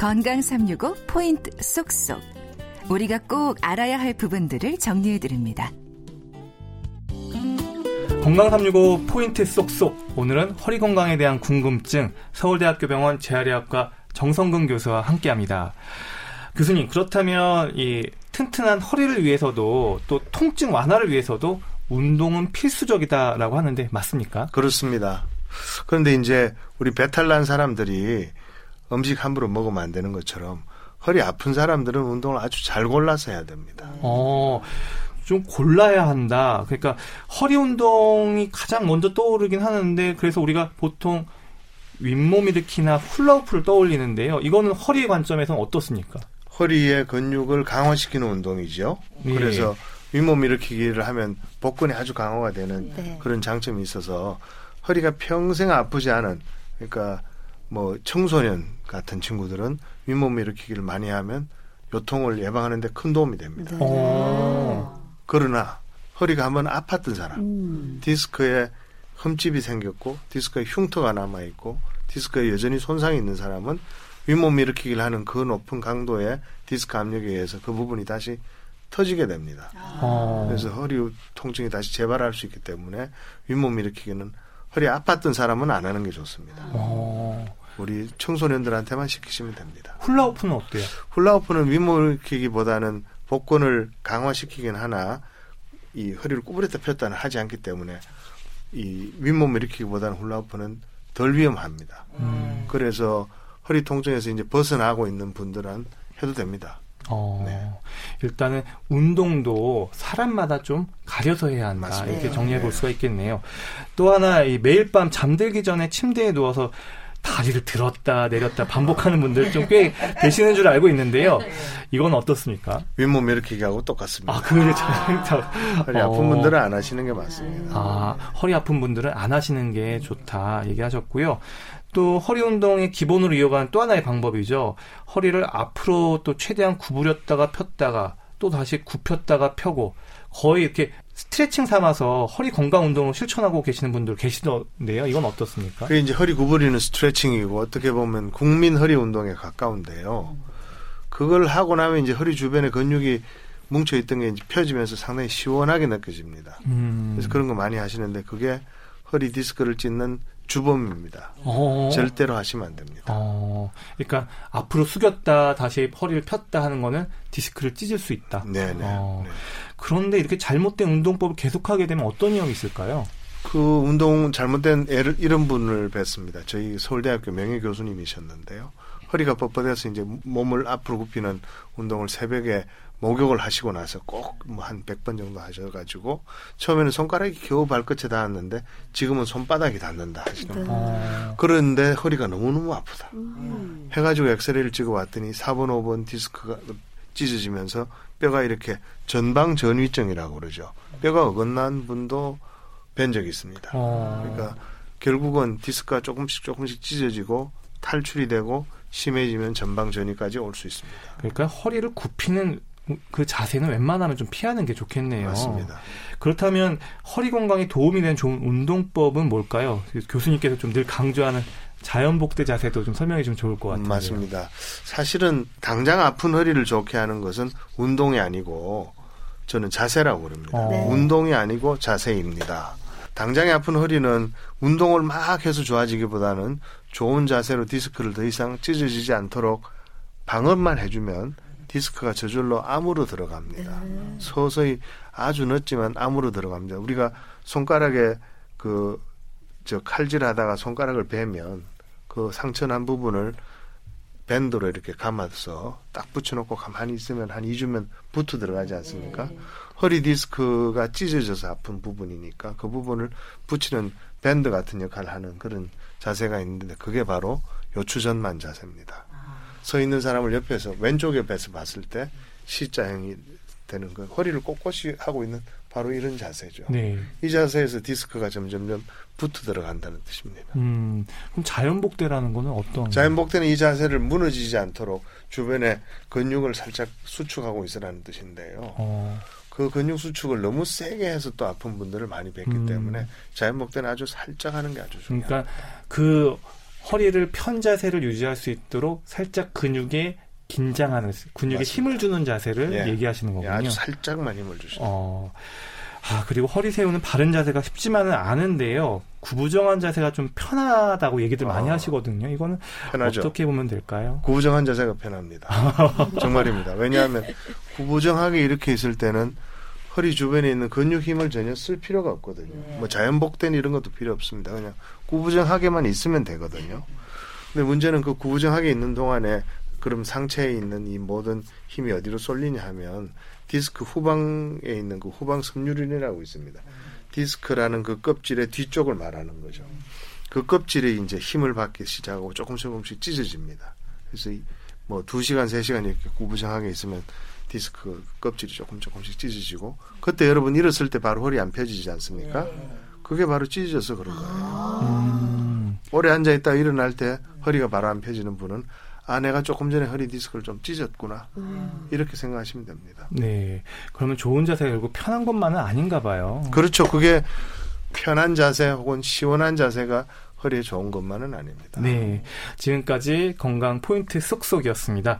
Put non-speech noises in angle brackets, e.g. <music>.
건강 365 포인트 쏙쏙. 우리가 꼭 알아야 할 부분들을 정리해 드립니다. 건강 365 포인트 쏙쏙. 오늘은 허리 건강에 대한 궁금증 서울대학교 병원 재활의학과 정성근 교수와 함께 합니다. 교수님 그렇다면 이 튼튼한 허리를 위해서도 또 통증 완화를 위해서도 운동은 필수적이다라고 하는데 맞습니까? 그렇습니다. 그런데 이제 우리 배탈 난 사람들이 음식 함부로 먹으면 안 되는 것처럼 허리 아픈 사람들은 운동을 아주 잘 골라서 해야 됩니다. 어, 좀 골라야 한다. 그러니까 허리 운동이 가장 먼저 떠오르긴 하는데 그래서 우리가 보통 윗몸 일으키나 훌라후프를 떠올리는데요. 이거는 허리의 관점에서는 어떻습니까? 허리의 근육을 강화시키는 운동이죠. 예. 그래서 윗몸 일으키기를 하면 복근이 아주 강화가 되는 네. 그런 장점이 있어서 허리가 평생 아프지 않은 그러니까 뭐 청소년 같은 친구들은 윗몸 일으키기를 많이 하면 요통을 예방하는 데 큰 도움이 됩니다. 네. 그러나 허리가 한번 아팠던 사람, 음. 디스크에 흠집이 생겼고 디스크에 흉터가 남아 있고 디스크에 여전히 손상이 있는 사람은 윗몸 일으키기를 하는 그 높은 강도의 디스크 압력에 의해서 그 부분이 다시 터지게 됩니다. 아. 그래서 허리 통증이 다시 재발할 수 있기 때문에 윗몸 일으키기는 허리 아팠던 사람은 안 하는 게 좋습니다. 아. 우리 청소년들한테만 시키시면 됩니다. 훌라후프는 어때요? 훌라후프는 윗몸 일으키기보다는 복근을 강화시키긴 하나 이 허리를 구부렸다 폈다는 하지 않기 때문에 이 윗몸 일으키기보다는 훌라후프는 덜 위험합니다. 음. 그래서 허리 통증에서 이제 벗어나고 있는 분들은 해도 됩니다. 어, 네. 일단은 운동도 사람마다 좀 가려서 해야 한다. 맞습니다. 이렇게 정리해 볼 네. 수가 있겠네요. 또 하나 이 매일 밤 잠들기 전에 침대에 누워서 다리를 들었다 내렸다 반복하는 분들 좀 꽤 <laughs> 계시는 줄 알고 있는데요. 이건 어떻습니까? 윗몸 일으키기하고 똑같습니다. 아, 그게 참. 허리 아픈 어. 분들은 안 하시는 게 맞습니다. 아, 허리 아픈 분들은 안 하시는 게 좋다 얘기하셨고요. 또 허리 운동의 기본으로 이어가는 또 하나의 방법이죠. 허리를 앞으로 또 최대한 구부렸다가 폈다가 또 다시 굽혔다가 펴고 거의 이렇게 스트레칭 삼아서 허리 건강 운동을 실천하고 계시는 분들 계시던데요. 이건 어떻습니까? 그게 이제 허리 구부리는 스트레칭이고 어떻게 보면 국민 허리 운동에 가까운데요. 그걸 하고 나면 이제 허리 주변에 근육이 뭉쳐 있던 게 이제 펴지면서 상당히 시원하게 느껴집니다. 음. 그래서 그런 거 많이 하시는데 그게 허리 디스크를 찢는 주범입니다. 어. 절대로 하시면 안 됩니다. 어. 그러니까 앞으로 숙였다 다시 허리를 폈다 하는 거는 디스크를 찢을 수 있다. 네네. 어. 네. 그런데 이렇게 잘못된 운동법을 계속하게 되면 어떤 위험이 있을까요? 그 운동 잘못된 애를 이런 분을 뵀습니다. 저희 서울대학교 명예 교수님이셨는데요. 허리가 뻣뻣해서 이제 몸을 앞으로 굽히는 운동을 새벽에 목욕을 하시고 나서 꼭 뭐한 100번 정도 하셔가지고 처음에는 손가락이 겨우 발끝에 닿았는데 지금은 손바닥이 닿는다 하시는 거 네. 그런데 허리가 너무너무 아프다. 음. 해가지고 엑스레이를 찍어 왔더니 4번, 5번 디스크가 찢어지면서 뼈가 이렇게 전방 전위증이라고 그러죠. 뼈가 어긋난 분도 뵌 적이 있습니다. 어. 그러니까 결국은 디스크가 조금씩 조금씩 찢어지고 탈출이 되고 심해지면 전방 전위까지 올 수 있습니다. 그러니까 허리를 굽히는 그 자세는 웬만하면 좀 피하는 게 좋겠네요. 맞습니다. 그렇다면 허리 건강에 도움이 되는 좋은 운동법은 뭘까요? 교수님께서 좀 늘 강조하는 자연복대 자세도 좀 설명해 주면 좋을 것 같아요. 맞습니다. 사실은 당장 아픈 허리를 좋게 하는 것은 운동이 아니고 저는 자세라고 그럽니다. 어. 네. 운동이 아니고 자세입니다. 당장에 아픈 허리는 운동을 막 해서 좋아지기보다는 좋은 자세로 디스크를 더 이상 찢어지지 않도록 방어만 해주면 디스크가 저절로 암으로 들어갑니다. 네. 서서히 아주 늦지만 암으로 들어갑니다. 우리가 손가락에 그 저 칼질하다가 손가락을 베면 그 상처난 부분을 밴드로 이렇게 감아서 딱 붙여놓고 가만히 있으면 한 2주면 붙어 들어가지 않습니까? 네. 허리 디스크가 찢어져서 아픈 부분이니까 그 부분을 붙이는 밴드 같은 역할을 하는 그런 자세가 있는데 그게 바로 요추전만 자세입니다. 아. 서 있는 사람을 옆에서 왼쪽 옆에서 봤을 때 C자형이 되는 거 허리를 꼿꼿이 하고 있는 바로 이런 자세죠. 네. 이 자세에서 디스크가 점점점 붙어 들어간다는 뜻입니다. 음, 그럼 자연복대라는 거는 어떤? 자연복대는 이 자세를 무너지지 않도록 주변에 근육을 살짝 수축하고 있으라는 뜻인데요. 어. 그 근육 수축을 너무 세게 해서 또 아픈 분들을 많이 뵙기 음. 때문에 자연복대는 아주 살짝 하는 게 아주 중요합니다. 그러니까 그 허리를 편 자세를 유지할 수 있도록 살짝 근육에 긴장하는 근육에 맞습니다. 힘을 주는 자세를 예. 얘기하시는 예, 거군요. 아주 살짝만 힘을 주시죠. 어. 아, 그리고 허리 세우는 바른 자세가 쉽지만은 않은데요. 구부정한 자세가 좀 편하다고 얘기들 많이 아, 하시거든요. 이거는 편하죠. 어떻게 보면 될까요? 구부정한 자세가 편합니다. <laughs> 정말입니다. 왜냐하면 구부정하게 이렇게 있을 때는 허리 주변에 있는 근육 힘을 전혀 쓸 필요가 없거든요. 뭐 자연복대는 이런 것도 필요 없습니다. 그냥 구부정하게만 있으면 되거든요. 근데 문제는 그 구부정하게 있는 동안에 그럼 상체에 있는 이 모든 힘이 어디로 쏠리냐 하면 디스크 후방에 있는 그 후방 섬유륜이라고 있습니다. 디스크라는 그 껍질의 뒤쪽을 말하는 거죠. 그 껍질에 이제 힘을 받기 시작하고 조금씩 조금씩 찢어집니다. 그래서 뭐 두 시간, 세 시간 이렇게 구부정하게 있으면 디스크 껍질이 조금 조금씩 찢어지고 그때 여러분 일었을 때 바로 허리 안 펴지지 않습니까? 그게 바로 찢어져서 그런 거예요. 음, 오래 앉아 있다 일어날 때 허리가 바로 안 펴지는 분은 아 내가 조금 전에 허리 디스크를 좀 찢었구나 이렇게 생각하시면 됩니다. 네. 그러면 좋은 자세가 결국 편한 것만은 아닌가 봐요. 그렇죠. 그게 편한 자세 혹은 시원한 자세가 허리에 좋은 것만은 아닙니다. 네. 지금까지 건강 포인트 쏙쏙이었습니다.